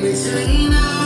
baby.